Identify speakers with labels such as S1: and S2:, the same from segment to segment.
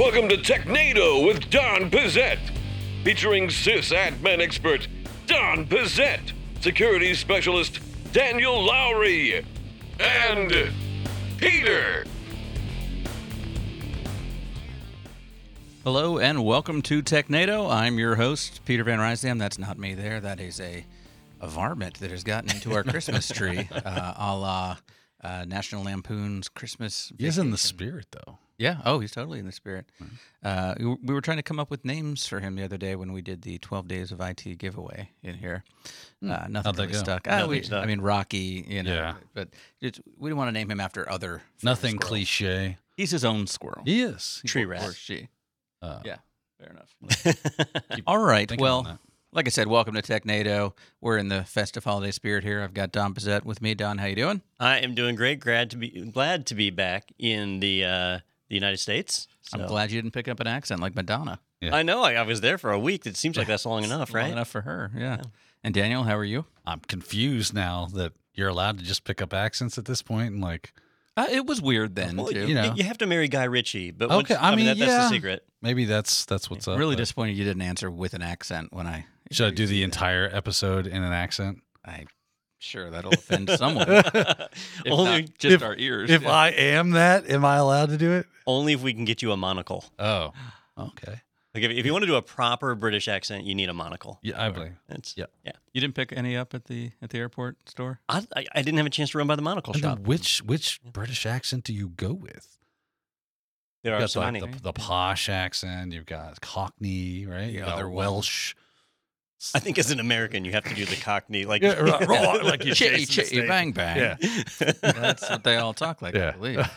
S1: Welcome to Technado with Don Pezet, featuring sysadmin expert Don Pezet, security specialist Daniel Lowry, and Peter.
S2: Hello and welcome to Technado. I'm your host, Peter Van Rysdam. That's not me there. That is a, a varmint that has gotten into our Christmas tree, uh, a la uh, National Lampoon's Christmas.
S3: He is in the spirit, though.
S2: Yeah. Oh, he's totally in the spirit. Uh, we were- we were trying to come up with names for him the other day when we did the 12 Days of IT giveaway in here. Uh, nothing
S3: How'd that
S2: really
S3: go?
S2: stuck. Ah,
S4: Nothing
S2: we-
S4: stuck.
S2: I mean, Rocky, you know.
S3: Yeah.
S2: But it's, we didn't want to name him after other.
S3: Nothing
S2: squirrels.
S3: cliche.
S2: He's his own squirrel.
S3: He is.
S4: Tree
S2: Or she.
S3: Uh,
S2: Yeah. Fair enough. All right.
S3: thinking
S2: Well,
S3: that.
S2: like I said, welcome to TechNado. We're in the festive holiday spirit here. I've got Don Pezet with me. Don, how you doing?
S4: I am doing great. Glad to be glad to be back in the uh, the United States.
S2: I'm glad you didn't pick up an accent like Madonna.
S3: Yeah.
S4: I know. I, I was there for a week. It seems like that's long enough, right?
S2: Long enough for her. Yeah. And Daniel, how are you?
S3: I'm confused now that you're allowed to just pick up accents at this point and like
S2: Uh, it was weird then
S4: Well,
S2: too.
S3: you know.
S4: You have to marry Guy Ritchie, but once-
S3: Okay, I mean,
S4: that, that's the secret.
S3: maybe that's that's what's up.
S2: really
S3: but
S2: disappointed you didn't answer with an accent when I.
S3: should I do the
S2: introduced
S3: entire episode in an accent?
S2: I sure that'll offend someone. if
S4: only,
S2: not just
S3: if-
S2: our ears.
S3: If
S2: yeah.
S3: I am that, am I allowed to do it?
S4: only if we can get you a monocle.
S3: Oh, oh. okay.
S4: Like if, if you want to do a proper British accent, you need a monocle.
S3: Yeah, I believe.
S4: It's,
S3: Yeah.
S4: yeah.
S2: you didn't pick any up at the at the airport store.
S4: I, I, I didn't have a chance to run by the monocle
S3: And
S4: shop.
S3: which which British accent do you go with?
S4: There
S3: You've
S4: are
S3: got
S4: so
S3: like
S4: many.
S3: the, the posh accent. You've got Cockney, right?
S2: The
S3: You've got
S2: other one.
S3: Welsh.
S4: I think as an American, you have to do the Cockney, like
S3: Yeah, right, right, like you
S2: Chitty chitty
S3: Statham.
S2: bang bang.
S3: Yeah.
S2: That's what they all talk like, I believe.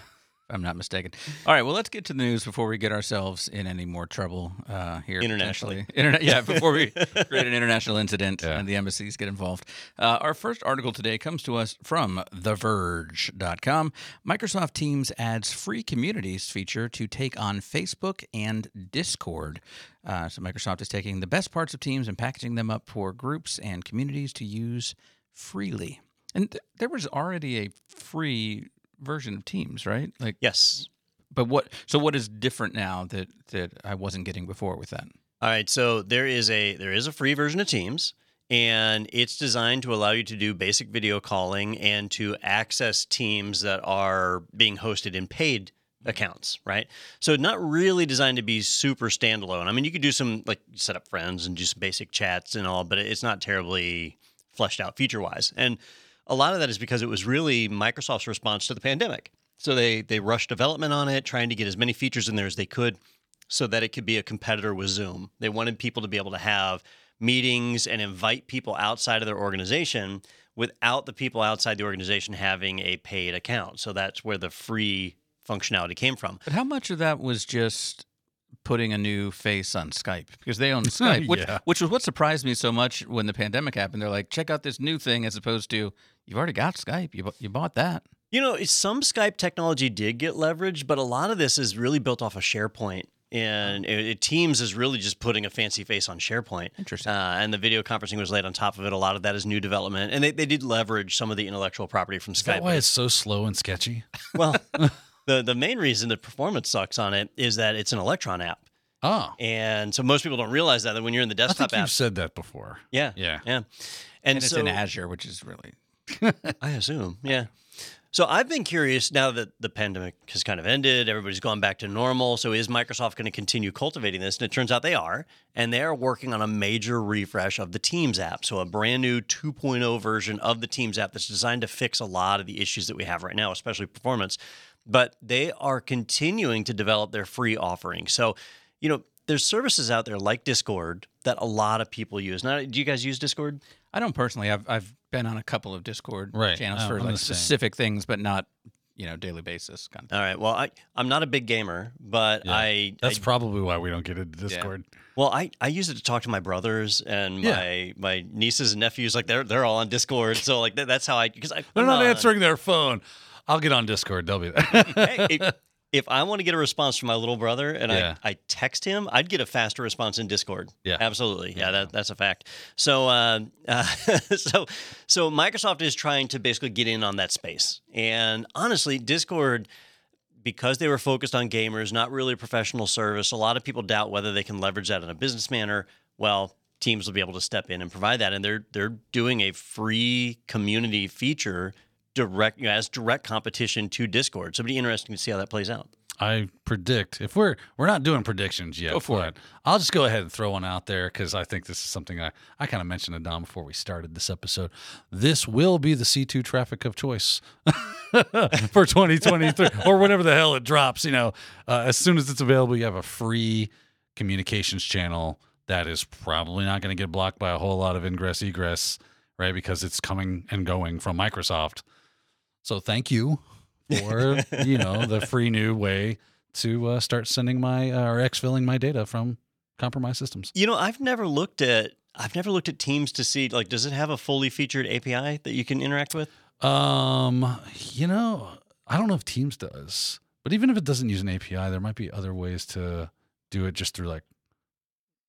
S2: If I'm not mistaken. All right, well, let's get to the news before we get ourselves in any more trouble uh, here.
S4: Internationally.
S2: potentially. Internet, yeah, before we create an international incident
S3: Yeah.
S2: and the embassies get involved. Uh, our first article today comes to us from TheVerge.com. Microsoft Teams adds free communities feature to take on Facebook and Discord. Uh, so Microsoft is taking the best parts of Teams and packaging them up for groups and communities to use freely. And th- there was already a free version of Teams, right? Like,
S4: yes.
S2: but what? So what is different now that that I wasn't getting before with that?
S4: All right, so there is a there is a free version of Teams, and it's designed to allow you to do basic video calling and to access teams that are being hosted in paid mm-hmm. accounts, right? So not really designed to be super standalone. I mean, you could do some like set up friends and do some basic chats and all, but it's not terribly fleshed out feature wise. And a lot of that is because it was really Microsoft's response to the pandemic. So they they rushed development on it, trying to get as many features in there as they could so that it could be a competitor with Zoom. They wanted people to be able to have meetings and invite people outside of their organization without the people outside the organization having a paid account. So that's where the free functionality came from.
S2: But how much of that was just putting a new face on Skype because they own Skype, which
S3: Yeah.
S2: which was what surprised me so much when the pandemic happened. They're like, check out this new thing, as opposed to you've already got Skype. You you bought that.
S4: You know, some Skype technology did get leveraged, but a lot of this is really built off of SharePoint. And it, it- Teams is really just putting a fancy face on SharePoint.
S2: Interesting.
S4: Uh, and the video conferencing was laid on top of it. A lot of that is new development. And they, they did leverage some of the intellectual property from
S3: Is
S4: Skype.
S3: that why it's so slow and sketchy?
S4: Well, the the main reason the performance sucks on it is that it's an Electron app,
S3: Oh,
S4: and so most people don't realize that that when you're in the
S3: I
S4: desktop
S3: think
S4: app,
S3: you've said that before.
S4: yeah,
S3: Yeah.
S4: yeah, and,
S2: And, it's in Azure, which is really
S4: I assume, yeah. So I've been curious now that the pandemic has kind of ended, everybody's gone back to normal. So is Microsoft going to continue cultivating this? And it turns out they are, and they are working on a major refresh of the Teams app. So a brand new 2.0 version of the Teams app that's designed to fix a lot of the issues that we have right now, especially performance. But they are continuing to develop their free offering. So, you know, there's services out there like Discord that a lot of people use. Now, do you guys use Discord?
S2: I don't personally. I've I've been on a couple of Discord
S3: Right.
S2: channels
S3: Oh,
S2: for
S3: I'm
S2: like
S3: the same.
S2: specific things, but not you know daily basis kind of.
S4: All right. Well, I, I'm not a big gamer, but
S3: Yeah.
S4: I
S3: That's
S4: I-
S3: probably why we don't get into Discord.
S4: well, I, I use it to talk to my brothers and
S3: Yeah.
S4: my my nieces and nephews. Like they're they're all on Discord, so like that, that's how I because I
S3: They're
S4: I'm
S3: not answering their phone. I'll get on Discord. They'll be there.
S4: Hey, if, if I want to get a response from my little brother and
S3: Yeah.
S4: I, I text him, I'd get a faster response in Discord.
S3: Yeah.
S4: absolutely. Yeah, that, that's a fact. So, uh, uh, so, so Microsoft is trying to basically get in on that space. And honestly, Discord because they were focused on gamers, not really a professional service, a lot of people doubt whether they can leverage that in a business manner. Well, teams will be able to step in and provide that, and they're they're doing a free community feature direct you know, as direct competition to Discord. So it'll be interesting to see how that plays out.
S3: I predict if we're we're not doing predictions yet.
S2: Go for
S3: but I'll just go ahead and throw one out there because I think this is something I, I kind of mentioned to Don before we started this episode. This will be the C2 traffic of choice for 2023 or whenever the hell it drops. You know, uh, as soon as it's available, you have a free communications channel that is probably not going to get blocked by a whole lot of ingress egress, right? Because it's coming and going from Microsoft. So thank you for you know the free new way to uh, start sending my uh, or exfilling my data from compromised systems.
S4: You know, I've never looked at I've never looked at Teams to see like does it have a fully featured API that you can interact with?
S3: Um, you know, I don't know if Teams does, but even if it doesn't use an API, there might be other ways to do it just through like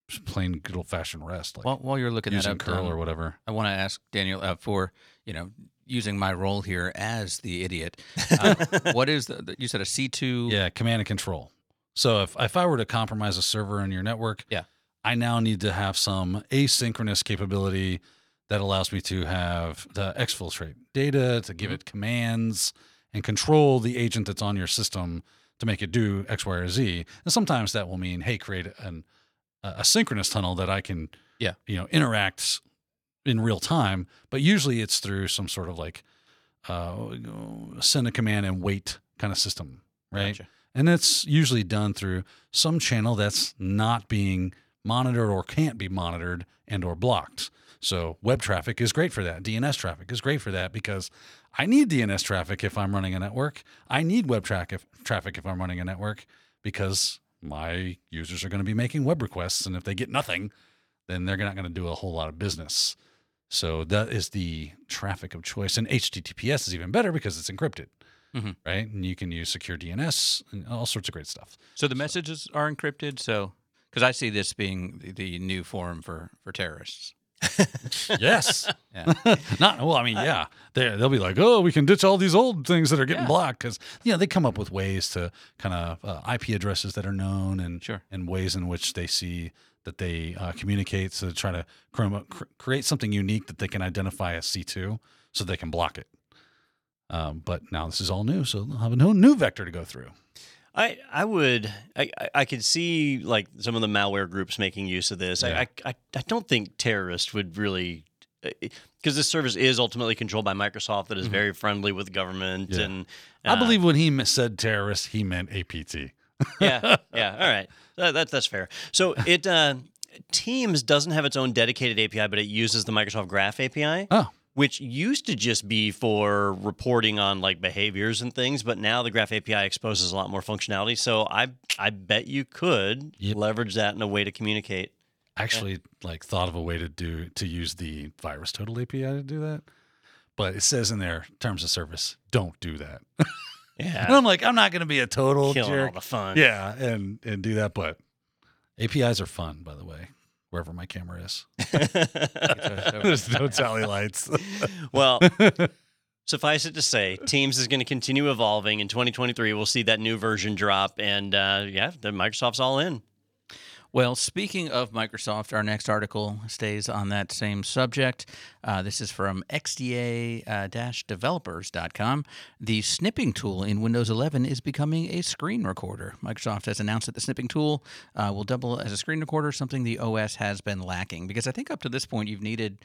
S3: just plain good old fashioned REST, like
S2: While, while you're looking that
S3: using
S2: up,
S3: curl
S2: Don,
S3: or whatever.
S2: I want to ask Daniel uh, for you know using my role here as the idiot. Uh, what is the, the- you said a C two?
S3: Yeah, command and control. So if if I were to compromise a server in your network,
S2: Yeah.
S3: I now need to have some asynchronous capability that allows me to have the exfiltrate data, to give it commands, and control the agent that's on your system to make it do X, Y, or Z. And sometimes that will mean, hey, create an a a synchronous tunnel that I can,
S2: Yeah.
S3: you know, interact in real time. But usually it's through some sort of like uh, send a command and wait kind of system, right?
S2: Gotcha.
S3: And it's usually done through some channel that's not being monitored or can't be monitored and or blocked. So web traffic is great for that. DNS traffic is great for that because I need DNS traffic if I'm running a network. I need web traffic traffic if I'm running a network because my users are going to be making web requests and if they get nothing, then they're not going to do a whole lot of business. So that is the traffic of choice. And HTTPS is even better because it's encrypted,
S2: Mhm.
S3: right? And you can use secure DNS and all sorts of great stuff.
S2: So the messages are encrypted. So because I see this being the, new forum for for terrorists.
S3: Yes.
S2: Yeah.
S3: Not well. I mean, yeah. They they'll be like, oh, we can ditch all these old things that are getting
S2: Yeah.
S3: blocked because you know they come up with ways to kind of uh, IP addresses that are known and
S2: Sure.
S3: and ways in which they see that they uh, communicate to try to chroma- cr- create something unique that they can identify as C two so they can block it. Um, but now this is all new, so they'll have a new, vector to go through.
S4: I I would I I- I could see like some of the malware groups making use of this.
S3: Yeah.
S4: I, I I I don't think terrorists would really because this service is ultimately controlled by Microsoft that is very friendly with government
S3: Mm-hmm. Yeah.
S4: and
S3: I
S4: uh,
S3: believe when he said terrorist, he meant APT.
S4: Yeah yeah all right that, that that's fair. So it uh, Teams doesn't have its own dedicated API, but it uses the Microsoft Graph API.
S3: Oh,
S4: which used to just be for reporting on like behaviors and things, but now the Graph API exposes a lot more functionality. So I I bet you could
S3: Yep.
S4: leverage that in a way to communicate.
S3: actually like thought of a way to do to use the VirusTotal API to do that. But it says in their terms of service, don't do that. and
S4: Yeah,
S3: I'm like, I'm not going to be a total
S4: killing all the fun.
S3: Yeah, and and do that. But APIs are fun, by the way. Wherever my camera is, there's no tally lights.
S4: well, suffice it to say, Teams is going to continue evolving. In 2023, we'll see that new version drop, and uh, yeah, the Microsoft's all in.
S2: Well, speaking of Microsoft, our next article stays on that same subject. Uh, this is from xda-developers.com. The snipping tool in Windows 11 is becoming a screen recorder. Microsoft has announced that the snipping tool uh, will double as a screen recorder, something the OS has been lacking. Because I think up to this point, you've needed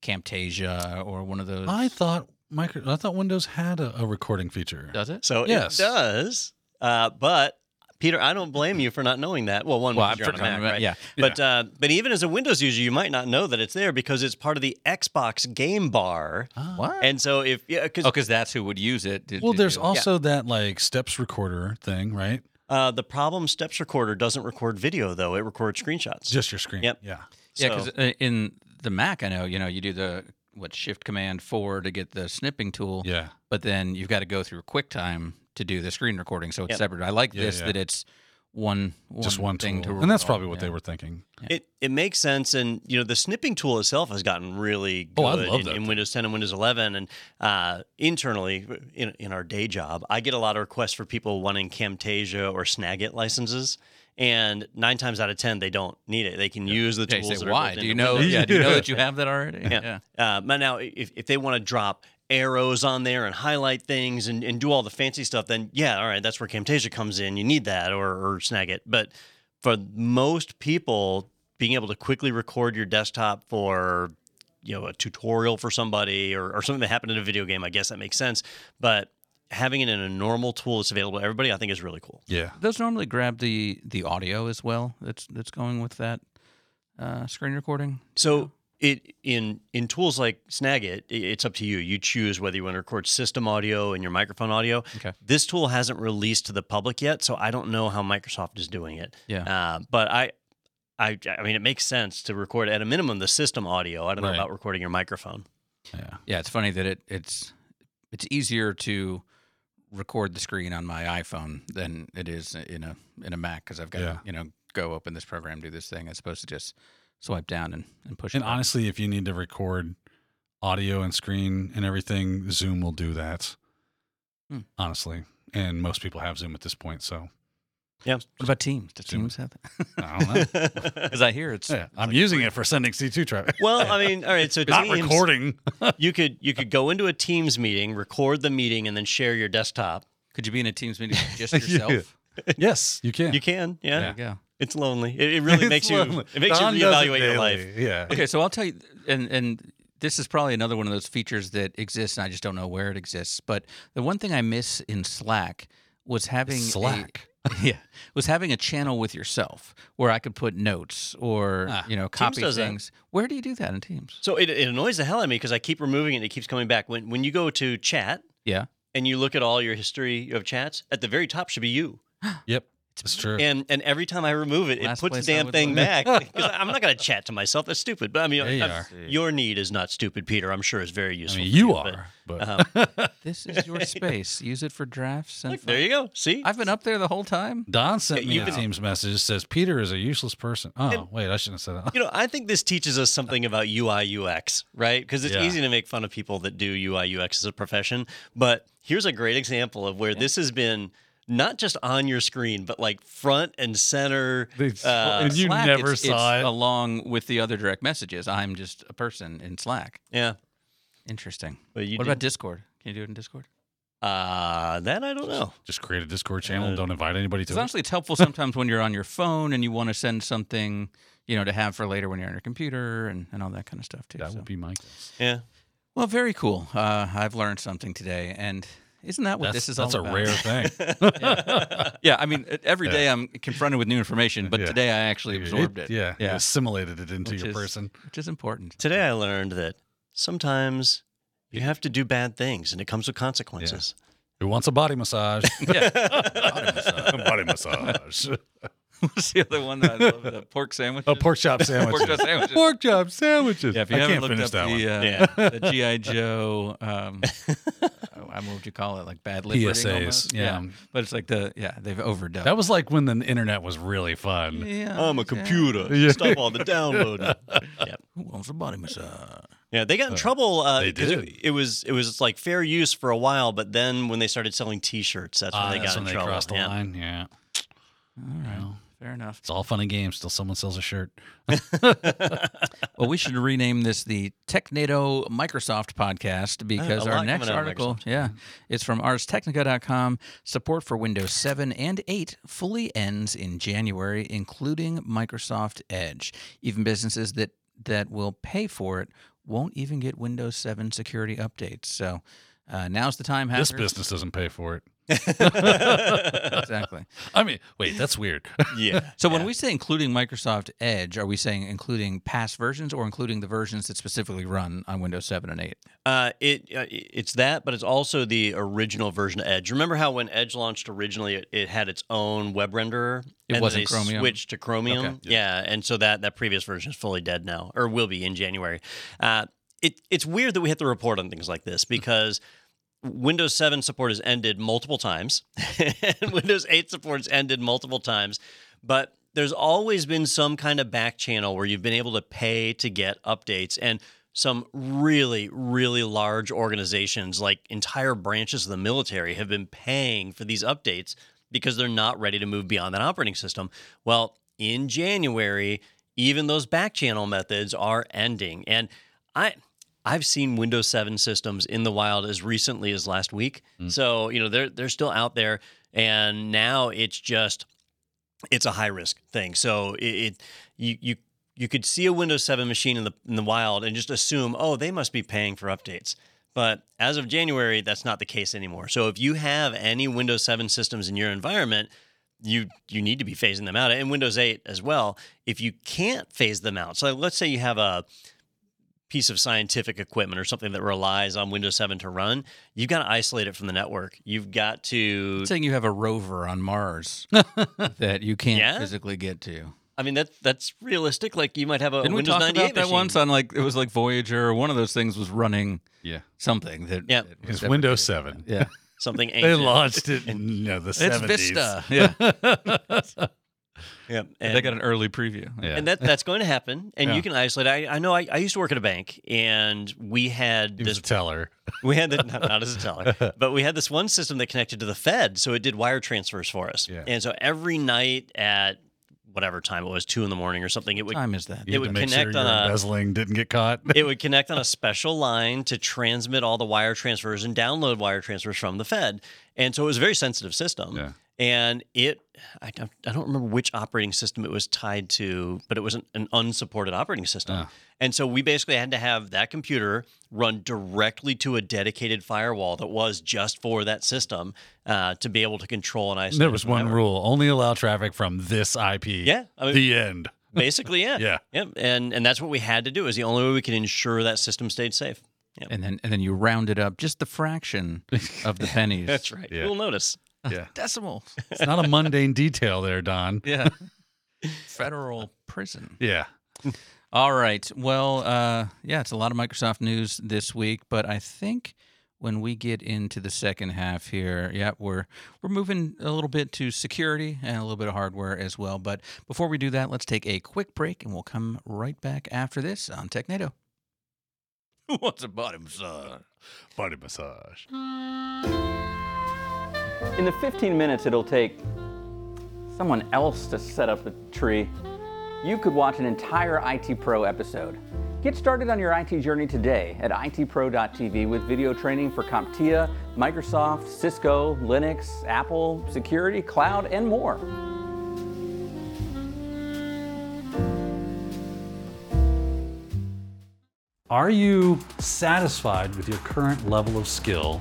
S2: Camtasia or one of those.
S3: I thought micro, I thought Windows had a, a recording feature.
S2: Does it?
S4: So
S3: Yes.
S4: it does, uh, but. Peter, I don't blame you for not knowing that. Well, one,
S2: Well,
S4: because you're on a
S2: I'm
S4: Mac, right?
S2: yeah.
S4: But uh, but even as a Windows user, you might not know that it's there because it's part of the Xbox Game Bar.
S3: Ah.
S2: What?
S4: And so if yeah, because
S2: oh, because that's who would use it. Did-
S3: Well,
S2: did
S3: there's
S2: you-
S3: also that like steps recorder thing, right?
S4: uh, the problem Steps Recorder doesn't record video though; it records screenshots.
S3: Just your screen.
S4: Yep.
S3: Yeah.
S2: Yeah,
S4: So-
S2: because in the Mac, I know you know you do the what Shift Command four to get the snipping tool,
S3: Yeah.
S2: but then you've got to go through QuickTime to do the screen recording, so it's
S4: Yep.
S2: separate. I like
S3: Yeah,
S2: this
S3: yeah.
S2: that it's one, one
S3: Just one
S2: thing
S3: tool.
S2: to
S3: and that's probably what
S2: yeah.
S3: they were thinking.
S4: It it makes sense, and you know the snipping tool itself has gotten really good
S3: Oh, I love
S4: in, in. Windows 10 and Windows 11. And uh, internally, in in our day job, I get a lot of requests for people wanting Camtasia or Snagit licenses. And nine times out of ten, they don't need it. They can use the
S2: Okay,
S4: tools.
S2: say
S4: that
S2: why?
S4: built
S2: Do you know? Yeah, do you know that you have that already?
S4: Yeah. Uh, but now, if, if they want to drop arrows on there and highlight things and, and do all the fancy stuff, then yeah, all right, that's where Camtasia comes in. You need that or, or Snagit. But for most people, being able to quickly record your desktop for you know a tutorial for somebody or, or something that happened in a video game, I guess that makes sense. But having it in a normal tool that's available to everybody, I think is really cool.
S3: Yeah.
S2: Those normally grab the the audio as well. That's that's going with that uh, screen recording.
S4: So it in in tools like Snagit, i- it's up to you. You choose whether you want to record system audio and your microphone audio.
S2: Okay.
S4: This tool hasn't released to the public yet, so I don't know how Microsoft is doing it.
S2: Yeah.
S4: Uh, but I, I, I mean, it makes sense to record at a minimum the system audio. I don't know about recording your microphone.
S3: Yeah.
S2: Yeah, it's funny that it it's it's easier to record the screen on my iPhone than it is in a in a Mac because I've got
S3: Yeah.
S2: to you know go open this program, do this thing, as opposed to just swipe down and, and push.
S3: And honestly, if you need to record audio and screen and everything, Zoom will do that.
S2: Hmm.
S3: Honestly. And most people have Zoom at this point. So
S4: Yeah.
S2: what about Teams? Does
S3: Zoom.
S2: Teams have that?
S3: I don't know.
S2: Because I hear it's
S3: yeah, I'm using it for sending C2 traffic.
S4: well, I mean, all right. So
S3: Not
S4: Teams,
S3: recording.
S4: You could you could go into a Teams meeting, record the meeting, and then share your desktop.
S2: Could you be in a Teams meeting with just
S3: Yeah.
S2: yourself?
S3: yes, you can.
S4: You can, yeah.
S2: There you go.
S4: It's lonely. It, it really
S3: It's
S4: makes you. It makes
S3: Don
S4: you
S3: does
S4: reevaluate your life.
S3: Yeah.
S2: Okay, so I'll tell you, and and this is probably another one of those features that exists, and I just don't know where it exists. But the one thing I miss in Slack was having a-
S3: Slack.
S2: yeah, was having a channel with yourself where I could put notes or
S3: Ah,
S2: you know copy
S4: does that.
S2: things. Where do you do that in Teams?
S4: So it, it annoys the hell out of me because I keep removing it and it keeps coming back. When when you go to chat
S2: Yeah,
S4: and you look at all your history of chats, at the very top should be you.
S3: Yep. It's true.
S4: And and every time I remove it, it puts the damn thing
S2: look.
S4: back. Because I'm not going to chat to myself. That's stupid. But I mean,
S3: Yeah, you
S4: I'm- your need is not stupid, Peter. I'm sure it's very
S3: I
S4: useful.
S3: mean,
S4: for
S3: you are, but
S4: um,
S2: this is your space. Use it for drafts and.
S4: look, there you go. See,
S2: I've been up there the whole time.
S3: Don sent
S4: Yeah,
S3: me
S4: you
S3: a
S4: can-
S3: Teams message that says Peter is a useless person. Oh,
S4: And-
S3: wait, I shouldn't have said that.
S4: You know, I think this teaches us something about UI UX, right? Because it's
S3: Yeah.
S4: easy to make fun of people that do UI UX as a profession, but here's a great example of where this has been not just on your screen, but like front and center.
S3: They-
S4: Uh,
S3: and you
S2: Slack,
S3: never
S2: it's,
S3: saw
S2: it's
S3: it.
S2: along with the other direct messages. I'm just a person in Slack.
S4: yeah,
S2: Interesting.
S4: but you
S2: what
S4: did-
S2: about Discord? Can you do it in Discord?
S4: uh, that I don't know.
S3: Just create a Discord channel.
S4: Uh,
S3: and don't invite anybody
S2: Because
S3: to it.
S2: honestly, it's helpful sometimes when you're on your phone and you want to send something, you know, to have for later when you're on your computer and, and all that kind of stuff too.
S3: That
S2: so.
S3: would be my guess.
S4: Yeah,
S2: well, very cool. Uh, I've learned something today, and isn't that what
S3: That's,
S2: this is
S3: that's
S2: all
S3: a
S2: about?
S3: rare thing.
S2: yeah, I mean, every day Yeah. I'm confronted with new information, but
S3: Yeah.
S2: today I actually absorbed it.
S3: Yeah,
S2: yeah,
S3: You assimilated it into
S2: Which
S3: your
S2: is-
S3: person.
S2: which is important.
S4: today I learned that sometimes you have to do bad things, and it comes with consequences.
S3: Who wants a body massage?
S2: Yeah.
S3: body massage.
S2: What's the other one that I love? The pork sandwich.
S3: A pork chop sandwich.
S2: Pork chop sandwiches.
S3: Pork chop sandwiches.
S2: Yeah, if you
S3: I
S2: haven't
S3: can't
S2: looked
S3: finish
S2: up the, uh,
S4: Yeah.
S2: the GI Joe, um, I what would you call it? Like bad lip
S3: PSAs,
S2: almost?
S3: yeah.
S2: but it's like the yeah they've overdone.
S3: That was like when the internet was really fun.
S2: yeah,
S4: I'm a computer.
S3: Yeah.
S4: Stop all the downloading. yeah.
S2: Who wants a body massage?
S4: Yeah, they got in trouble. Uh,
S3: they
S4: 'cause
S3: did.
S4: It, it was it was like fair use for a while, but then when they started selling T-shirts, that's when
S3: Ah,
S4: they
S3: that's
S4: got
S3: when
S4: in
S3: they
S4: trouble.
S3: crossed the
S4: yeah.
S3: line. Yeah.
S2: All right,
S3: Well,
S2: fair enough.
S3: it's all fun and games till someone sells a shirt.
S2: Well, we should rename this the TechNado Microsoft podcast because
S4: a
S2: our next
S4: coming out of
S2: article, yeah, it's from ArsTechnica.com. Support for Windows 7 and 8 fully ends in January, including Microsoft Edge. Even businesses that that will pay for it won't even get Windows 7 security updates. So uh, now's the time.
S3: This business doesn't pay for it.
S2: exactly.
S3: I mean, wait, that's weird.
S4: Yeah.
S2: So when we say including Microsoft Edge, are we saying including past versions or including the versions that specifically run on Windows 7 and 8?
S4: Uh, it uh, it's that, but it's also the original version of Edge. Remember how when Edge launched originally, it, it had its own web renderer.
S2: It wasn't Chromium?
S4: Switched to Chromium.
S2: Okay.
S4: Yeah. and so that that previous version is fully dead now, or will be in January. Uh, it it's weird that we have to report on things like this because Windows 7 support has ended multiple times, and Windows 8 support has ended multiple times, but there's always been some kind of back channel where you've been able to pay to get updates. And some really, really large organizations, like entire branches of the military, have been paying for these updates because they're not ready to move beyond that operating system. Well, in January, even those back channel methods are ending. And I I've seen Windows 7 systems in the wild as recently as last week. Mm. So, you know, they're they're still out there and now it's just it's a high risk thing. So it, it you you you could see a Windows 7 machine in the in the wild and just assume, "Oh, they must be paying for updates." But as of January, that's not the case anymore. So if you have any Windows 7 systems in your environment, you you need to be phasing them out and Windows 8 as well. If you can't phase them out, so let's say you have a piece of scientific equipment or something that relies on Windows 7 to run, you've got to isolate it from the network. You've got to
S2: saying you have a rover on Mars that you can't
S4: Yeah?
S2: physically get to.
S4: I mean that that's realistic. Like you might have a
S2: Didn't we
S4: Windows
S2: talk
S4: 98
S2: about that
S4: machine.
S2: once on like it was like Voyager or one of those things was running
S3: Yeah.
S2: something that
S4: Yeah.
S2: that was
S3: Windows 7.
S2: Yeah,
S4: something
S3: They launched it in you know, the
S2: it's
S3: 70s.
S2: Vista. Yeah,
S4: Yeah,
S2: they got an early preview.
S3: Yeah.
S4: and that that's going to happen. And
S3: Yeah.
S4: you can isolate. I, I know. I, I used to work at a bank, and we had
S3: He was
S4: this.
S3: a teller.
S4: We had the, not, not as a teller, but we had this one system that connected to the Fed, so it did wire transfers for us.
S3: Yeah.
S4: And so every night at whatever time it was, two in the morning or something, it would
S2: time is that?
S3: You
S4: would
S3: to make
S4: connect
S3: sure
S4: on a-
S3: embezzling didn't get caught.
S4: it would connect on a special line to transmit all the wire transfers and download wire transfers from the Fed. And so it was a very sensitive system.
S3: Yeah.
S4: And it, I don't, I don't remember which operating system it was tied to, but it was an, an unsupported operating system.
S3: Ah.
S4: And so we basically had to have that computer run directly to a dedicated firewall that was just for that system uh, to be able to control and isolate.
S3: there was one
S4: network.
S3: rule only allow traffic from this IP.
S4: Yeah. I mean,
S3: the end.
S4: basically, yeah.
S3: Yeah.
S4: Yep. And, and that's what we had to do is the only way we could ensure that system stayed safe. Yep.
S2: And then and then you rounded up just the fraction of the pennies.
S4: That's right.
S3: Yeah.
S4: You'll notice.
S3: Yeah.
S2: Decimals.
S3: It's not a mundane detail there, Don.
S2: Yeah. Federal prison.
S3: Yeah.
S2: All right. Well, uh, yeah, it's a lot of Microsoft news this week, but I think when we get into the second half here, yeah, we're we're moving a little bit to security and a little bit of hardware as well. But before we do that, let's take a quick break, and we'll come right back after this on TechNado. Who wants a body massage?
S3: Body massage.
S5: In the 15 minutes it'll take someone else to set up the tree, you could watch an entire IT Pro episode. Get started on your IT journey today at itpro.tv with video training for CompTIA, Microsoft, Cisco, Linux, Apple, security, cloud, and more.
S3: Are you satisfied with your current level of skill?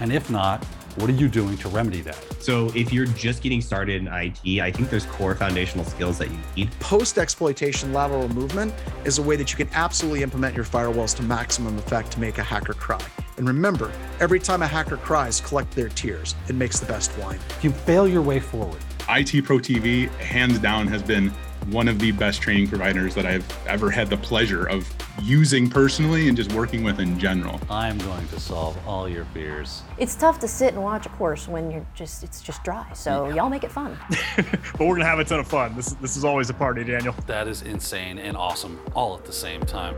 S3: And if not, what are you doing to remedy that?
S6: So if you're just getting started in IT, I think there's core foundational skills that you need.
S7: Post exploitation lateral movement is a way that you can absolutely implement your firewalls to maximum effect to make a hacker cry. And remember, every time a hacker cries, collect their tears. It makes the best wine.
S3: If you fail your way forward,
S8: IT Pro TV, hands down, has been one of the best training providers that I've ever had the pleasure of using personally and just working with in general.
S3: I am going to solve all your fears.
S9: It's tough to sit and watch a course when you're just it's just dry. So y'all make it fun.
S10: but we're gonna have a ton of fun. This this is always a party, Daniel.
S3: That is insane and awesome all at the same time.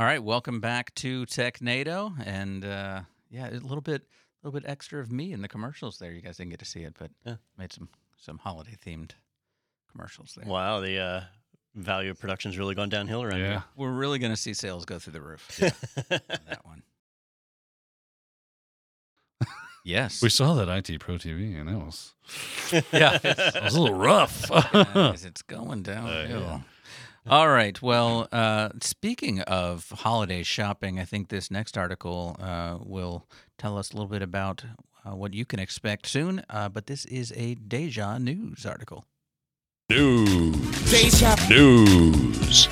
S2: All right, welcome back to TechNado, and uh, yeah, a little bit, a little bit extra of me in the commercials there. You guys didn't get to see it, but
S4: Yeah.
S2: made some some holiday themed commercials there.
S4: Wow, the uh, value of production's really gone downhill around
S3: Yeah.
S2: We're really going to see sales go through the roof. on that one. Yes.
S3: We saw that IT Pro TV, and that was
S2: yeah.
S3: it was a little rough.
S2: Guys, it's going downhill.
S3: yeah.
S2: All right. Well, uh, speaking of holiday shopping, I think this next article uh, will tell us a little bit about uh, what you can expect soon. Uh, but this is a Deja News article.
S1: News. Deja. News.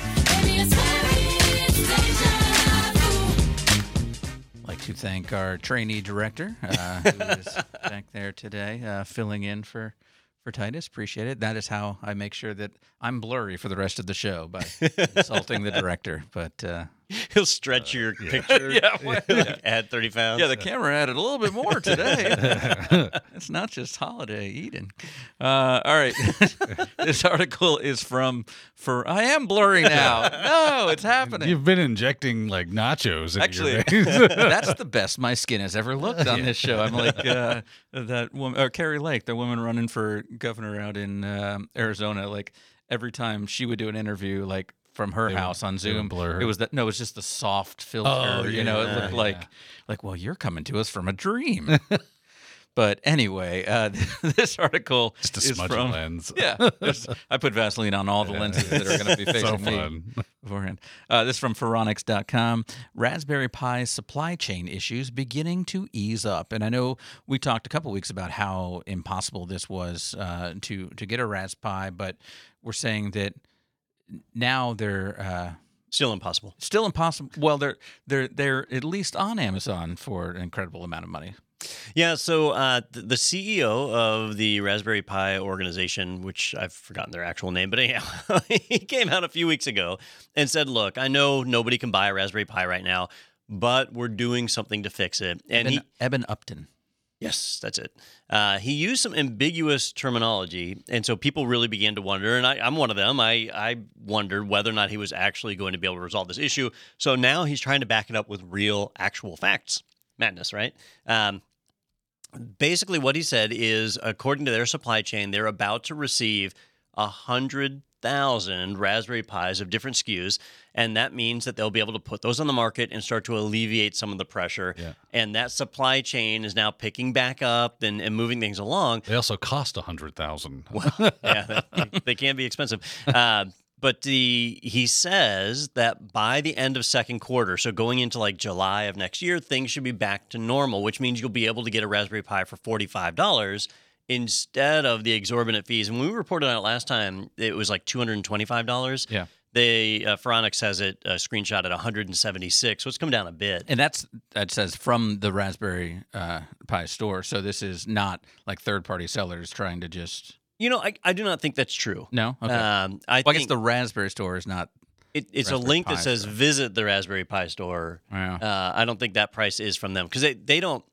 S2: like to thank our trainee director uh, who is back there today, uh, filling in for for Titus. Appreciate it. That is how I make sure that I'm blurry for the rest of the show by insulting the director. But uh,
S4: He'll stretch your picture.
S2: Yeah, well,
S4: like, add 30 pounds.
S2: yeah, the camera added a little bit more today. it's not just holiday eating. Uh, all right, this article is from for I am blurry now. No, it's happening.
S3: You've been injecting like nachos. Into
S2: Actually,
S3: your
S2: that's the best my skin has ever looked on this show. I'm like uh, that woman, or Kari Lake, the woman running for governor out in um, Arizona. Like every time she would do an interview, like from her
S3: They
S2: house on Zoom,
S3: blur
S2: it was that no, it was just the soft filter.
S3: Oh,
S2: you know, it looked like
S3: yeah.
S2: like well, you're coming to us from a dream. But anyway, uh, this article
S3: Just a
S2: is
S3: smudge
S2: from
S3: lens.
S2: yeah. I put Vaseline on all the lenses that are going to be facing
S3: so
S2: me beforehand. Uh, this is from Phoronix.com. Raspberry Pi supply chain issues beginning to ease up. And I know we talked a couple weeks about how impossible this was uh, to to get a Raspberry Pi, but we're saying that now they're uh,
S4: Still impossible.
S2: still impossible. Well, they're they're they're at least on Amazon for an incredible amount of money.
S4: Yeah, so uh, th- the CEO of the Raspberry Pi organization, which I've forgotten their actual name, but anyhow, he came out a few weeks ago and said, "Look, I know nobody can buy a Raspberry Pi right now, but we're doing something to fix it." And
S2: Eben,
S4: he,
S2: Eben Upton.
S4: Yes, that's it. Uh, he used some ambiguous terminology, and so people really began to wonder, and I, I'm one of them. I, I wondered whether or not he was actually going to be able to resolve this issue. So now he's trying to back it up with real, actual facts. Madness, right? Um, basically, what he said is, according to their supply chain, they're about to receive a hundred thousand Raspberry Pis of different SKUs, and that means that they'll be able to put those on the market and start to alleviate some of the pressure.
S3: Yeah.
S4: And that supply chain is now picking back up and, and moving things along.
S3: They also cost a hundred thousand.
S4: yeah, they, they can be expensive. Uh, but the he says that by the end of second quarter, so going into like July of next year, things should be back to normal, which means you'll be able to get a Raspberry Pi for forty five dollars instead of the exorbitant fees. And when we reported on it last time, it was like two hundred and twenty five dollars.
S2: Yeah.
S4: They uh, Phoronix has it uh, screenshot at 176, so it's come down a bit.
S2: And that's that says from the Raspberry uh, Pi store. So this is not like third party sellers trying to just
S4: You know, I, I do not think that's true.
S2: no. Okay.
S4: Um, I
S2: well, I guess the Raspberry store is not.
S4: it, it's a link
S2: Pi
S4: that says
S2: store.
S4: visit the Raspberry Pi store.
S2: Wow.
S4: Uh, I don't think that price is from them because they, they don't.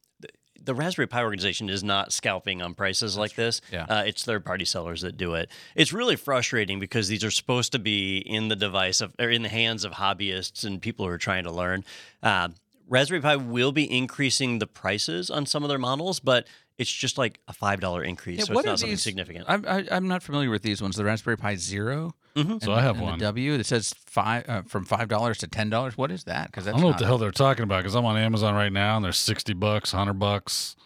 S4: The Raspberry Pi organization is not scalping on prices like this.
S2: Yeah.
S4: Uh, it's third party sellers that do it. It's really frustrating because these are supposed to be in the device of or in the hands of hobbyists and people who are trying to learn. Uh, Raspberry Pi will be increasing the prices on some of their models, but it's just like a five dollar increase,
S2: Yeah,
S4: so
S2: what
S4: it's
S2: are
S4: not something
S2: these-
S4: significant.
S2: I'm I, I'm not familiar with these ones. The Raspberry Pi Zero.
S3: So I have
S2: and
S3: one.
S2: The W. It says five uh, from five dollars to ten dollars. What is that? Because
S3: I don't know what the hell they're talking about because I'm on Amazon right now and they're sixty bucks, hundred bucks.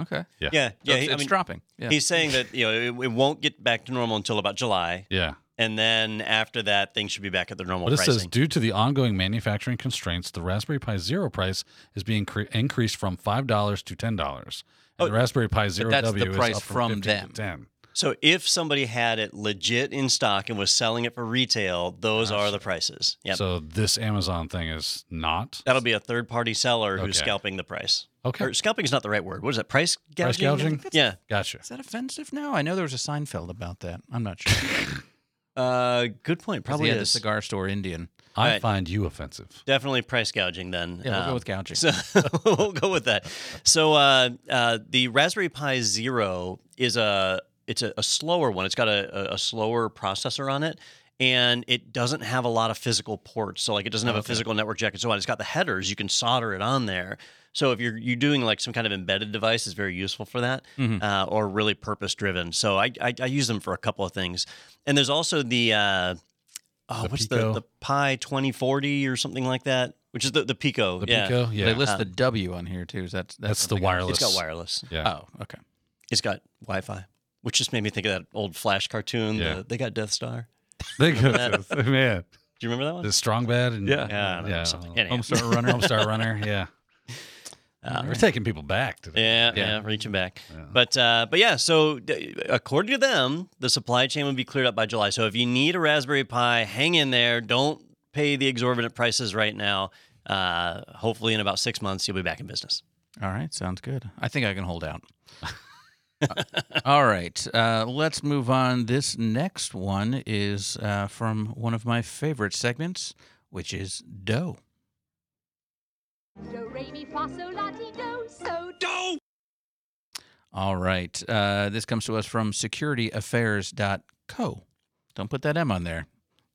S2: Okay.
S3: Yeah.
S4: yeah,
S2: So
S4: yeah.
S2: it's,
S4: he- I mean,
S2: dropping. Yeah.
S4: He's saying that you know it, it won't get back to normal until about July.
S3: Yeah.
S4: and then after that, things should be back at their normal
S3: But it
S4: pricing.
S3: says due to the ongoing manufacturing constraints, the Raspberry Pi Zero price is being cre- increased from five dollars to ten dollars. And
S4: Oh,
S3: the Raspberry Pi Zero
S2: that's the
S3: W is
S2: price
S3: up
S2: from
S3: 15 to
S2: them.
S3: Ten.
S4: so if somebody had it legit in stock and was selling it for retail, those are the prices. Yep.
S3: So this Amazon thing is not.
S4: That'll be a third party seller who's
S3: Okay.
S4: scalping the price.
S3: Okay.
S4: Or scalping is not the right word. What is that? Price gouging?
S3: Price gouging?
S4: Yeah.
S3: Gotcha.
S2: is that offensive now? I know there was a Seinfeld about that. I'm not sure.
S4: Uh, good point. Probably
S2: yeah, the
S4: is.
S2: cigar store Indian.
S3: I
S4: Right.
S3: find you offensive.
S4: Definitely price gouging then.
S2: Yeah, we'll go
S4: Um,
S2: with gouging.
S4: So we'll go with that. So uh, uh, the Raspberry Pi Zero is a it's a, a slower one. It's got a, a, a slower processor on it, and it doesn't have a lot of physical ports. So like it doesn't have a physical network jack and so on. It's got the headers. You can solder it on there. So if you're you doing like some kind of embedded device, it's very useful for that, uh, or really purpose driven. So I, I I use them for a couple of things. And there's also the uh, oh
S3: The
S4: what's
S3: Pico?
S4: the the Pi 2040 or something like that, which is the the Pico.
S3: The
S4: yeah.
S3: Pico, yeah.
S2: They list
S4: Uh,
S2: the W on here too. Is that that's,
S3: That's the
S2: something else?
S3: wireless.
S4: It's got wireless.
S3: yeah.
S2: Oh, okay.
S4: It's got Wi-Fi, which just made me think of that old Flash cartoon.
S3: Yeah.
S4: The, they got Death Star.
S3: They got
S4: Remember
S3: to, man.
S4: Do you remember that one?
S3: The strong bad and
S2: Yeah.
S4: Yeah, I don't know,
S3: yeah.
S4: something. Anyhow.
S2: Homestar Runner.
S3: Homestar Runner. Yeah.
S4: Uh,
S3: We're taking people back to
S4: Yeah, yeah,
S3: Yeah.
S4: reaching back.
S3: Yeah.
S4: But uh, but yeah, so d- according to them, the supply chain would be cleared up by July. So if you need a Raspberry Pi, hang in there. Don't pay the exorbitant prices right now. Uh, hopefully, in about six months, you'll be back in business.
S2: All right, sounds good. I think I can hold out. All right, uh, let's move on. This next one is uh, from one of my favorite segments, which is Doe.
S11: Do, re, mi, fa, sol, la, ti, do, so, do.
S2: All right, uh, this comes to us from securityaffairs.co. Don't put that M on there.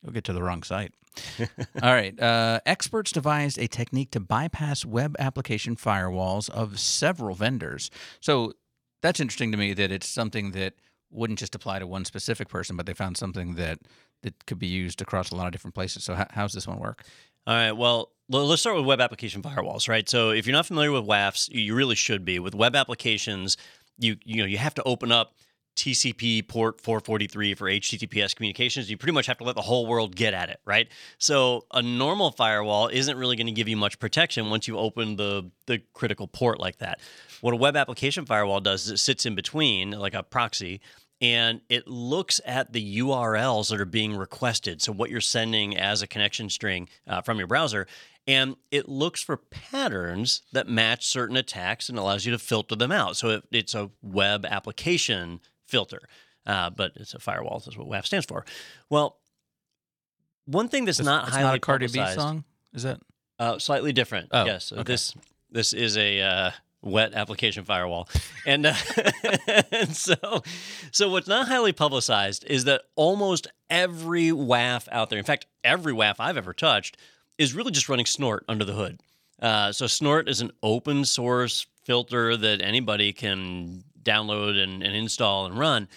S2: You'll get to the wrong site. All right. Uh, experts devised a technique to bypass web application firewalls of several vendors. So that's interesting to me that it's something that wouldn't just apply to one specific person, but they found something that that could be used across a lot of different places. So how, how's this one work?
S4: All right. Well, let's start with web application firewalls, right? So if you're not familiar with WAFs, you really should be. With web applications, you you know you have to open up TCP port 443 for HTTPS communications. You pretty much have to let the whole world get at it, right? So a normal firewall isn't really going to give you much protection once you open the the critical port like that. What a web application firewall does is it sits in between, like a proxy, and it looks at the URLs that are being requested. So, what you're sending as a connection string uh, from your browser, and it looks for patterns that match certain attacks and allows you to filter them out. So, it, it's a web application filter, uh, but it's a firewall. That's what WAF stands for. Well, one thing that's
S2: It's-
S4: not
S2: it's
S4: highly
S2: not a Cardi B song, is that?
S4: uh, slightly different.
S2: Oh,
S4: yes.
S2: Okay.
S4: This this is a uh, wet application firewall, and, uh, and so so what's not highly publicized is that almost every WAF out there, in fact, every WAF I've ever touched, is really just running Snort under the hood. Uh, so Snort is an open source filter that anybody can download and, and install and run.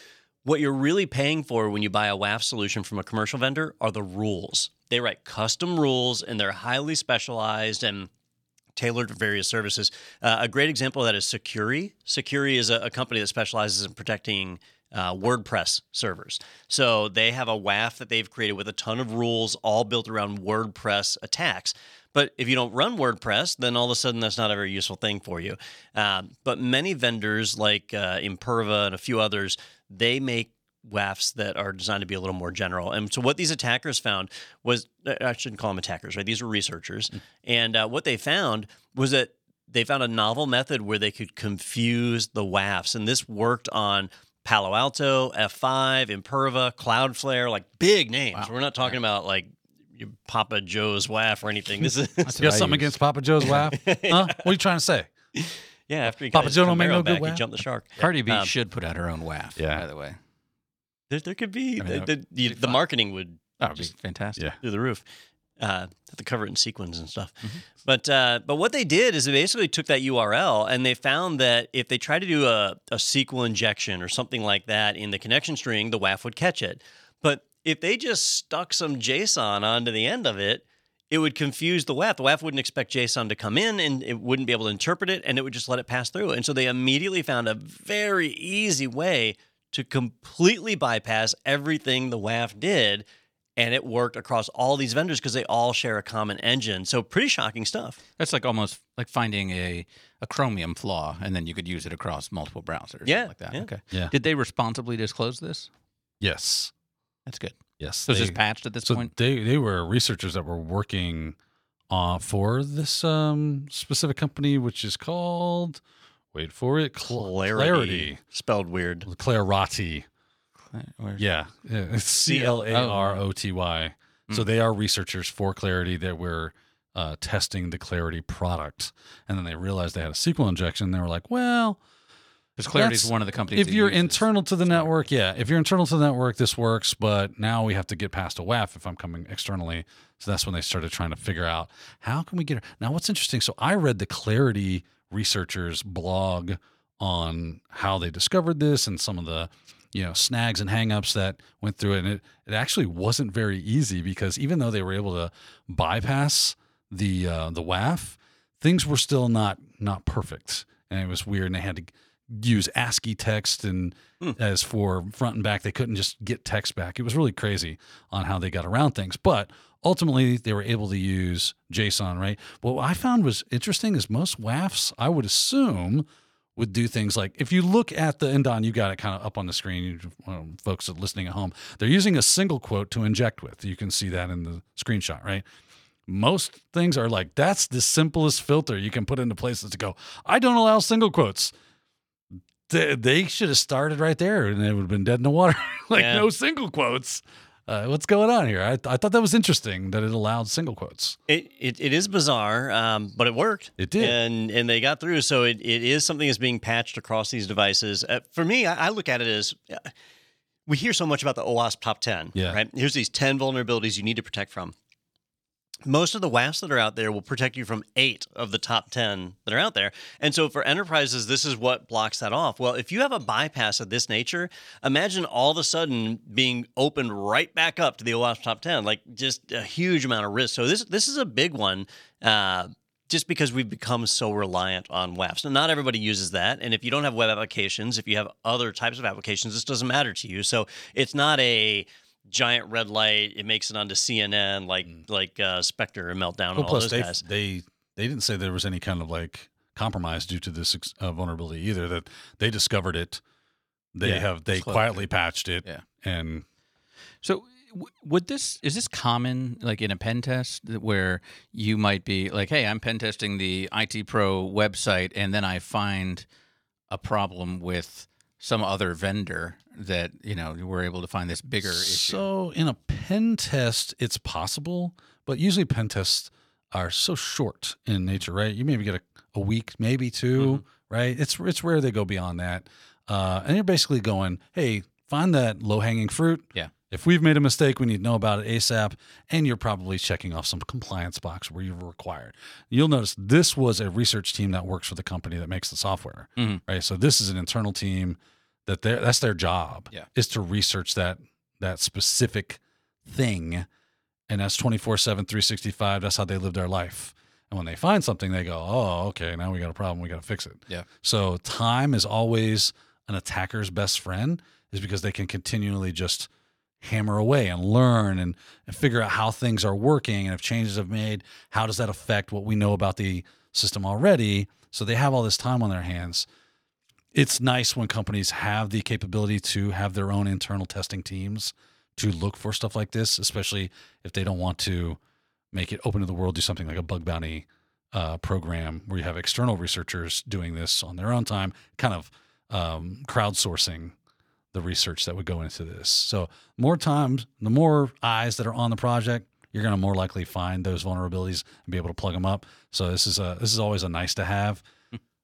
S4: What you're really paying for when you buy a WAF solution from a commercial vendor are the rules. They write custom rules and they're highly specialized and tailored to various services. Uh, a great example of that is Sucuri. Sucuri is a, a company that specializes in protecting uh, WordPress servers. So they have a WAF that they've created with a ton of rules, all built around WordPress attacks. But if you don't run WordPress, then all of a sudden that's not a very useful thing for you. Um, but many vendors like uh, Imperva and a few others, they make WAFs that are designed to be a little more general. And so what these attackers found was I shouldn't call them attackers, right? These were researchers. And uh, what they found was that they found a novel method where they could confuse the WAFs. And this worked on Palo Alto, F5, Imperva, Cloudflare, like big names. We're not talking about like Papa Joe's WAF or anything. This is
S3: You got something against Papa Joe's WAF? huh? What are you trying to say?
S4: yeah. After he
S3: Papa Joe don't make no good
S4: back, he
S3: WAF?
S4: jumped the shark.
S2: Cardi B
S4: Um,
S2: should put out her own WAF,
S3: Yeah.
S2: by the way.
S4: There, there could be
S2: I mean,
S4: the, the, the marketing would
S2: That would be fantastic.
S3: Yeah.
S4: through the roof. Uh, have to cover it in sequins and stuff.
S2: Mm-hmm.
S4: But uh, but what they did is they basically took that URL and they found that if they tried to do a, a SQL injection or something like that in the connection string, the WAF would catch it. But if they just stuck some JSON onto the end of it, it would confuse the WAF. The WAF wouldn't expect JSON to come in and it wouldn't be able to interpret it and it would just let it pass through. And so they immediately found a very easy way to completely bypass everything the WAF did. And it worked across all these vendors because they all share a common engine. So pretty shocking stuff.
S2: That's like almost like finding a, a Chromium flaw, and then you could use it across multiple browsers.
S4: Yeah,
S2: like that.
S4: yeah.
S2: Okay.
S3: Yeah.
S2: Did they responsibly disclose this?
S3: Yes.
S2: That's good.
S3: Yes.
S2: So is this
S3: they-
S2: patched at this
S3: so
S2: point?
S3: they they were researchers that were working uh, for this um, specific company, which is called wait for it, Cl- Claroty,
S4: Spelled weird.
S3: Claroty.
S2: Where's-
S3: Yeah, yeah, C L A R O T Y. So they are researchers for Claroty that were uh, testing the Claroty product, and then they realized they had a SQL injection. They were like, well.
S2: Because Claroty is one of the companies.
S3: If
S2: that
S3: you're
S2: uses-
S3: internal to the network, yeah. If you're internal to the network, this works. But now we have to get past a WAF if I'm coming externally. So that's when they started trying to figure out how can we get. Now, what's interesting? So I read the Claroty researchers blog on how they discovered this and some of the you know snags and hangups that went through it. And it it actually wasn't very easy because even though they were able to bypass the uh, the WAF, things were still not not perfect, and it was weird. And they had to use ASCII text and
S4: Hmm.
S3: as for front and back. They couldn't just get text back. It was really crazy on how they got around things. But ultimately, they were able to use JSON, right? What I found was interesting is most WAFs, I would assume, would do things like if you look at the and Don, you got it kind of up on the screen, you, folks listening at home. They're using a single quote to inject with. You can see that in the screenshot, right? Most things are like that's the simplest filter you can put into places to go. I don't allow single quotes. They, they should have started right there, and it would have been dead in the water. like
S4: Yeah.
S3: no single quotes. Uh, what's going on here? I, I thought that was interesting that it allowed single quotes.
S4: It, it, it is bizarre, um, but it worked.
S3: It did.
S4: and and they got through. So it, it is something that's being patched across these devices. Uh, for me, I, I look at it as uh, we hear so much about the OWASP top ten.
S3: Yeah.
S4: Right. Here's these ten vulnerabilities you need to protect from. Most of the WAFs that are out there will protect you from eight of the top 10 that are out there. And so for enterprises, this is what blocks that off. Well, if you have a bypass of this nature, imagine all of a sudden being opened right back up to the OWASP top 10, like just a huge amount of risk. So this this is a big one. Uh, just because we've become so reliant on WAFs. Now, not everybody uses that. And if you don't have web applications, if you have other types of applications, this doesn't matter to you. So it's not a giant red light. It makes it onto CNN like like uh, Spectre and Meltdown and all
S3: plus
S4: those
S3: they,
S4: guys.
S3: they they didn't say there was any kind of like compromise due to this ex- uh, vulnerability either. That they discovered it, they
S2: Yeah,
S3: have they
S2: it's closed
S3: quietly patched it,
S2: Yeah.
S3: and
S2: So w- would this is this common like in a pen test where you might be like, hey, I'm pen testing the IT Pro website, and then I find a problem with some other vendor that you know we're able to find this bigger issue.
S3: So in a pen test, it's possible, but usually pen tests are so short in nature, right? You maybe get a, a week, maybe 2
S2: Mm-hmm.
S3: right? It's it's rare they go beyond that, uh, and you're basically going, hey, find that low hanging fruit.
S2: Yeah.
S3: If we've made a mistake, we need to know about it ASAP. And you're probably checking off some compliance box where you're required. You'll notice this was a research team that works for the company that makes the software,
S2: Mhm.
S3: right? So this is an internal team that they that's their job
S2: Yeah.
S3: is to research that that specific thing. And that's 24 7, 365. That's how they live their life. And when they find something, they go, oh, okay, now we got a problem. We got to fix it.
S2: Yeah.
S3: So time is always an attacker's best friend, is because they can continually just hammer away and learn and, and figure out how things are working. And if changes have made, how does that affect what we know about the system already? So they have all this time on their hands. It's nice when companies have the capability to have their own internal testing teams to look for stuff like this, especially if they don't want to make it open to the world, do something like a bug bounty uh, program where you have external researchers doing this on their own time, kind of um, crowdsourcing the research that would go into this. So more times, the more eyes that are on the project, you're going to more likely find those vulnerabilities and be able to plug them up. So this is a this is always a nice to have.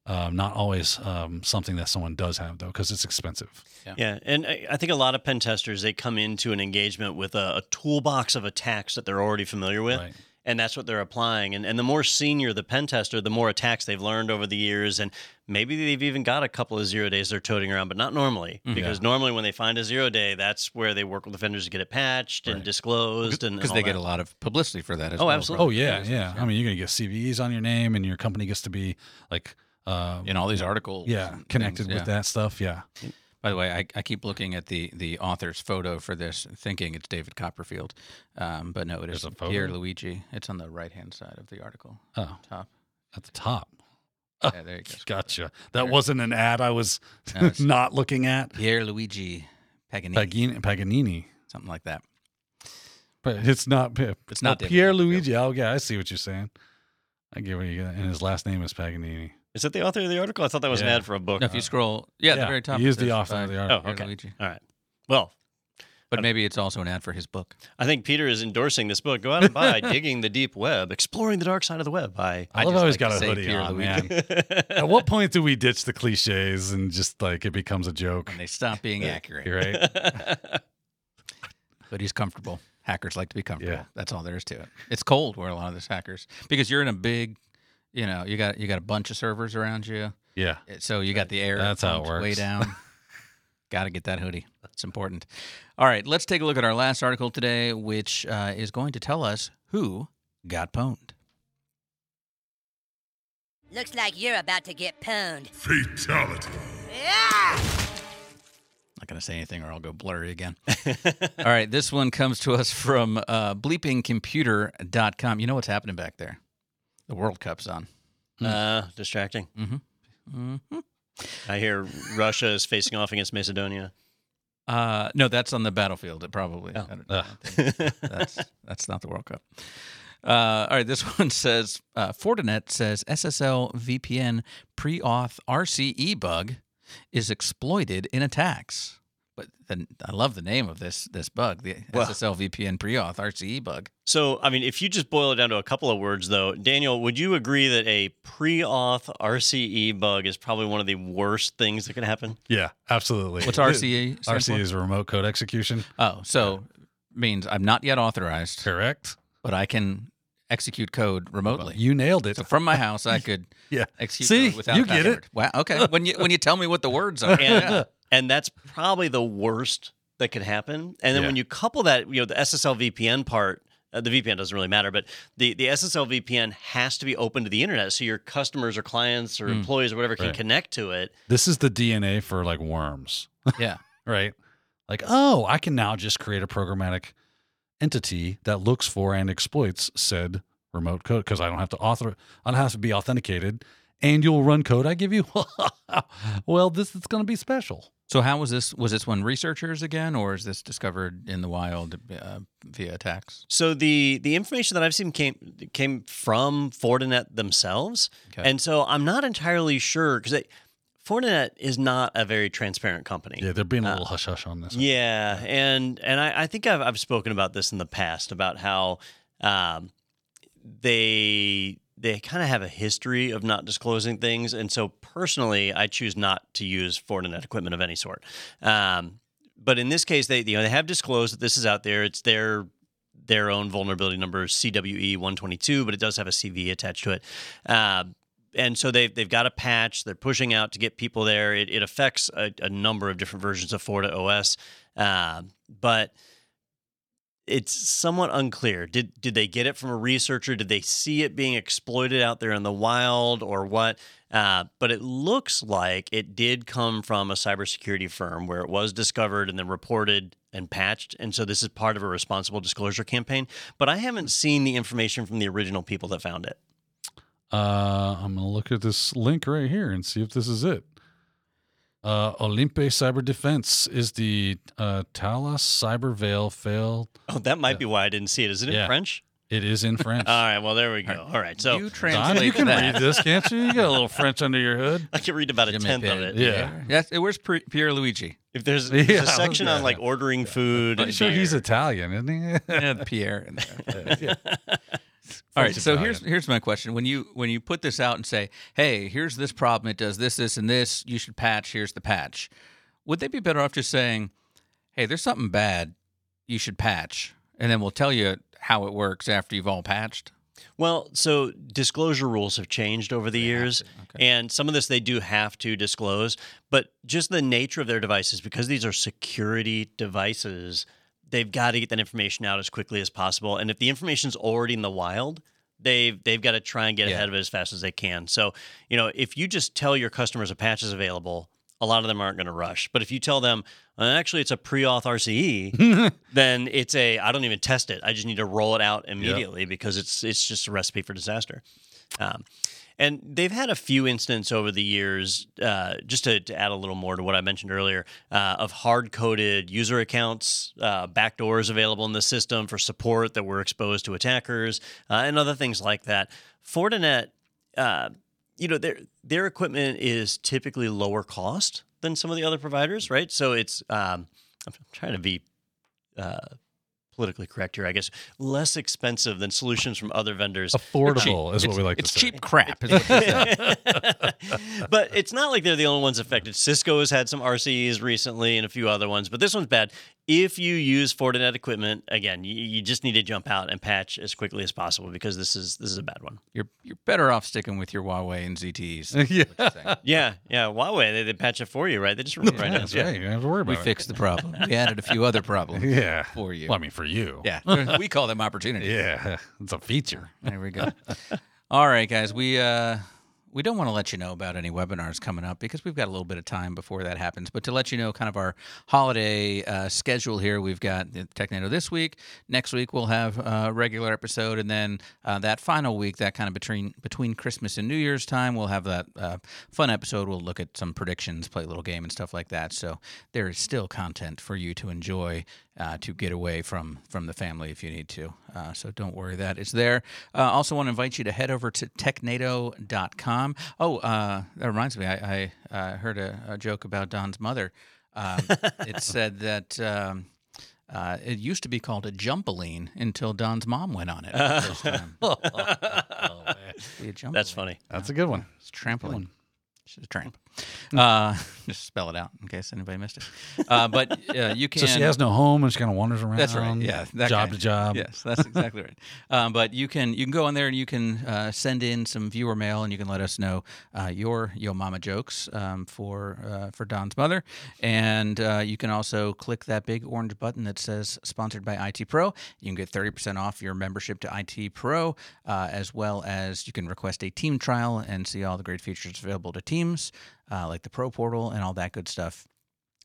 S3: Um, not always um, something that someone does have though, because it's expensive.
S4: Yeah, yeah. and I I think a lot of pen testers they come into an engagement with a, a toolbox of attacks that they're already familiar with,
S3: Right.
S4: And that's what they're applying. And and the more senior the pen tester, the more attacks they've learned over the years, and maybe they've even got a couple of zero days they're toting around, but not normally,
S2: Mhm.
S4: because normally when they find a zero day, that's where they work with the vendors to get it patched and disclosed, and
S2: because they
S4: all
S2: get a lot of publicity for that as
S4: Oh,
S2: well.
S4: absolutely.
S3: Oh yeah, yeah. I mean, you're gonna get CVEs on your name, and your company gets to be like, uh,
S2: in all these articles.
S3: yeah, connected
S2: things,
S3: with
S2: yeah.
S3: that stuff. Yeah.
S2: By the way, I, I keep looking at the the author's photo for this, thinking it's David Copperfield, um, but no, it is
S3: There's photo?
S2: Pierre Luigi. It's on the right hand side of the article.
S3: Oh,
S2: Top.
S3: at the top.
S2: Yeah, there you go.
S3: Gotcha. That wasn't an ad I was
S2: No,
S3: not looking at.
S2: Pierre Luigi Paganini,
S3: Paganini, Paganini.
S2: something like that.
S3: But it's not.
S2: It's not
S3: oh, Pierre Luigi. Oh, yeah, I see what you're saying. I get what you get. And his last name is Paganini.
S4: Is that the author of the article? I thought that was an
S3: Yeah.
S4: ad for a book.
S2: No, if you scroll, yeah, at the
S3: yeah,
S2: very top.
S3: he
S2: it
S3: is the
S2: says
S3: author
S2: by
S3: of the article.
S4: Oh, okay.
S2: Luigi.
S4: All right. Well,
S2: But maybe it's also an ad for his book.
S4: I think Peter is endorsing this book. Go out and buy "Digging the Deep Web: Exploring the Dark Side of the Web" by.
S3: I,
S2: I
S3: love
S2: just
S3: how he's
S2: like
S3: got
S2: to
S3: a
S2: say
S3: hoodie
S2: Pierre
S3: on,
S2: Luigi.
S3: man. At what point do we ditch the cliches and just like it becomes a joke?
S2: And they stop being accurate.
S3: You're right.
S2: But he's comfortable. Hackers like to be comfortable.
S3: Yeah.
S2: That's all there is to it. It's cold where a lot of this hackers because you're in a big, you know, you got you got a bunch of servers around you.
S3: Yeah.
S2: So you got the air
S3: That's how it
S2: pumped way down. got to get that hoodie. It's important. All right, let's take a look at our last article today, which uh, is going to tell us who got pwned.
S12: Looks like you're about to get pwned.
S1: Fatality.
S2: Not going to say anything or I'll go blurry again. All right, this one comes to us from uh, bleepingcomputer.com. You know what's happening back there? The World Cup's on.
S4: Uh, distracting.
S2: Mm-hmm. Mm-hmm.
S4: I hear Russia is facing off against Macedonia.
S2: Uh, no, that's on the battlefield. It probably.
S4: Oh.
S2: I don't, I don't that's that's not the World Cup. Uh, all right, this one says uh, Fortinet says SSL VPN pre-auth RCE bug is exploited in attacks. But then I love the name of this this bug, the
S4: Well-
S2: SSL VPN pre-auth RCE bug.
S4: So, I mean, if you just boil it down to a couple of words, though, Daniel, would you agree that a pre-auth RCE bug is probably one of the worst things that can happen?
S3: Yeah, absolutely.
S2: What's RCE
S3: RCE
S2: for?
S3: is remote code execution.
S2: Oh, so means I'm not yet authorized,
S3: Correct.
S2: but I can execute code remotely.
S3: You nailed it.
S2: So from my house, I could
S3: Yeah.
S2: execute
S3: See,
S2: code without
S3: you
S2: a
S3: get
S2: password.
S3: it.
S2: Wow. Okay. When you when you tell me what the words are,
S4: And,
S2: yeah.
S4: And that's probably the worst that could happen. And then
S3: Yeah.
S4: when you couple that, you know, the SSL VPN part, uh, the VPN doesn't really matter, but the, the SSL VPN has to be open to the internet. So your customers or clients or
S2: Mm.
S4: employees or whatever can
S3: Right.
S4: connect to it.
S3: This is the DNA for like worms,
S2: yeah.
S3: right? Like, oh, I can now just create a programmatic entity that looks for and exploits said remote code because I don't have to author, I don't have to be authenticated, and you'll run code I give you. well, this is going to be special.
S2: So how was this? Was this one researchers again, or is this discovered in the wild uh, via attacks?
S4: So the the information that I've seen came came from Fortinet themselves,
S2: Okay.
S4: and so I'm not entirely sure because Fortinet is not a very transparent company.
S3: Yeah, they're being a
S4: Uh,
S3: little hush hush on this.
S4: Yeah, and and I, I think I've I've spoken about this in the past about how um, they they kind of have a history of not disclosing things, and so personally, I choose not to use Fortinet equipment of any sort. Um, but in this case, they you know they have disclosed that this is out there. It's their their own vulnerability number CWE 122, but it does have a CV attached to it. Uh, and so they've, they've got a patch they're pushing out to get people there. It, it affects a, a number of different versions of FortiOS, uh, but it's somewhat unclear. Did did they get it from a researcher? Did they see it being exploited out there in the wild, or what? Uh, but it looks like it did come from a cybersecurity firm where it was discovered and then reported and patched. And so this is part of a responsible disclosure campaign. But I haven't seen the information from the original people that found it.
S3: Uh, I'm gonna look at this link right here and see if this is it. Uh, Olympe Cyber Defense is the uh, Thales Cyber Veil fail.
S4: Oh, that might be why I didn't see it. Is it in
S3: Yeah.
S4: French?
S3: It is in French.
S4: All right. Well, there we go. All right. So
S2: you
S3: Don,
S2: translate
S3: you can
S2: that.
S3: read this, can't you? You got a little French under your hood.
S4: I can read about a tenth of it.
S3: Yeah.
S2: Yes. Where's P- Pierre Luigi?
S4: If there's, there's
S3: Yeah,
S4: a section on like ordering food,
S3: I'm
S4: and
S3: sure he's. Italian, isn't he?
S2: Yeah, Pierre. In there.
S3: yeah.
S2: All right. So here's here's my question: when you when you put this out and say, "Hey, here's this problem. It does this, this, and this. You should patch. Here's the patch." Would they be better off just saying, "Hey, there's something bad. You should patch," and then we'll tell you how it works after you've all patched?
S4: Well, so disclosure rules have changed over the years,
S2: Okay.
S4: and some of this they do have to disclose, but just the nature of their devices, because these are security devices, they've got to get that information out as quickly as possible. And if the information's already in the wild, they've they've got to try and get
S2: Yeah.
S4: ahead of it as fast as they can. So, you know, if you just tell your customers a patch is available, a lot of them aren't going to rush. But if you tell them, uh, actually, it's a pre-auth RCE, then it's a I don't even test it. I just need to roll it out immediately because it's it's just a recipe for disaster. Um, and they've had a few instances over the years, uh, just to, to add a little more to what I mentioned earlier, uh, of hard coded user accounts, uh, backdoors available in the system for support that were exposed to attackers, uh, and other things like that. Fortinet, uh, you know, their their equipment is typically lower cost than some of the other providers, right? So it's um, I'm trying to be uh, politically correct here, I guess, less expensive than solutions from other vendors.
S3: Affordable is what we like
S2: It's
S3: to say.
S2: It's cheap crap.
S4: But it's not like they're the only ones affected. Cisco has had some RCEs recently and a few other ones, but this one's bad. If you use Fortinet equipment, again, you, you just need to jump out and patch as quickly as possible because this is this is a bad one.
S2: you're you're better off sticking with your Huawei and ZTEs.
S3: yeah.
S4: Yeah, yeah. Huawei, they, they patch it for you, right? They just right now.
S3: That's right. You don't have to worry about
S2: We
S3: about
S2: fixed the problem. We added a few other problems.
S3: Yeah.
S2: for you.
S3: Well, I mean, for you.
S2: yeah, we call them opportunities.
S3: Yeah. It's a feature.
S2: There we go. All right, guys. We uh we don't want to let you know about any webinars coming up because we've got a little bit of time before that happens. But to let you know, kind of our holiday uh, schedule here, we've got Technado this week. Next week we'll have a regular episode, and then uh, that final week, that kind of between between Christmas and New Year's time, we'll have that uh, fun episode. We'll look at some predictions, play a little game, and stuff like that. So there is still content for you to enjoy uh, to get away from from the family if you need to. Uh, so don't worry, that it's there. Uh, also, want to invite you to head over to technado.com. Oh, uh, that reminds me, I, I uh, heard a, a joke about Don's mother. Um, it said that. Um, uh, it used to be called a jumpaline until Don's mom went on it. for the first time. Be
S4: That's funny.
S3: That's a good one.
S2: It's trampoline. She's a tramp. Uh, just spell it out in case anybody missed it. Uh, but uh, you can.
S3: So she has no home and she kind of wanders around.
S2: That's right. Yeah, that
S3: job
S2: guy.
S3: to job.
S2: Yes, that's exactly right. Um, but you can you can go on there and you can uh, send in some viewer mail and you can let us know uh, your Yo Mama jokes um, for uh, for Don's mother, and uh, you can also click that big orange button that says sponsored by IT Pro. You can get thirty percent off your membership to IT Pro, uh, as well as you can request a team trial and see all the great features available to teams, uh, like the Pro Portal and all that good stuff.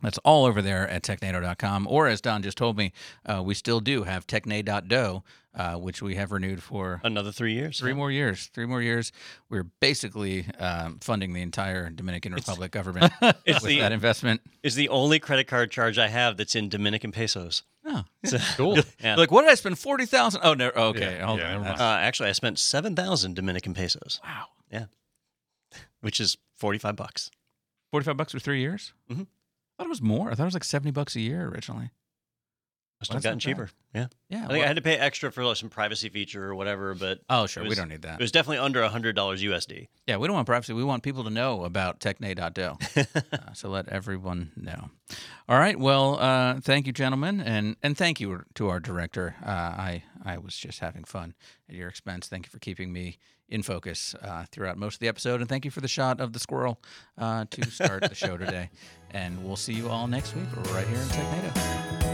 S2: That's all over there at technado.com. Or as Don just told me, uh, we still do have techne.do, uh, which we have renewed for
S4: Another three years.
S2: three more years. Three more years. We're basically um, funding the entire Dominican Republic government
S4: It's
S2: with
S4: the-
S2: that investment.
S4: It's the only credit card charge I have that's in Dominican pesos.
S2: Oh,
S4: So-
S3: Cool.
S4: Yeah.
S2: like what did I spend forty thousand? Oh no. Okay,
S3: Yeah,
S2: hold
S3: yeah,
S2: on.
S3: never mind.
S2: That's-
S4: Uh, actually, I spent seven thousand Dominican pesos.
S2: wow,
S4: Yeah, which is forty-five bucks.
S2: forty-five bucks for three years.
S4: Mhm.
S2: I thought it was more. I thought it was like seventy bucks a year originally. Well,
S4: gotten cheaper. Yeah,
S2: Yeah.
S4: I think
S2: well-
S4: I had to pay extra for like, some privacy feature or whatever, but
S2: oh sure,
S4: it
S2: we don't need that.
S4: it was definitely under hundred dollars USD.
S2: Yeah, we don't want privacy. We want people to know about techne.do. uh, so let everyone know. All right. Well, uh, thank you, gentlemen, and and thank you to our director. Uh, I I was just having fun at your expense. Thank you for keeping me in focus uh, throughout most of the episode, and thank you for the shot of the squirrel uh, to start the show today. And we'll see you all next week right here in Technado.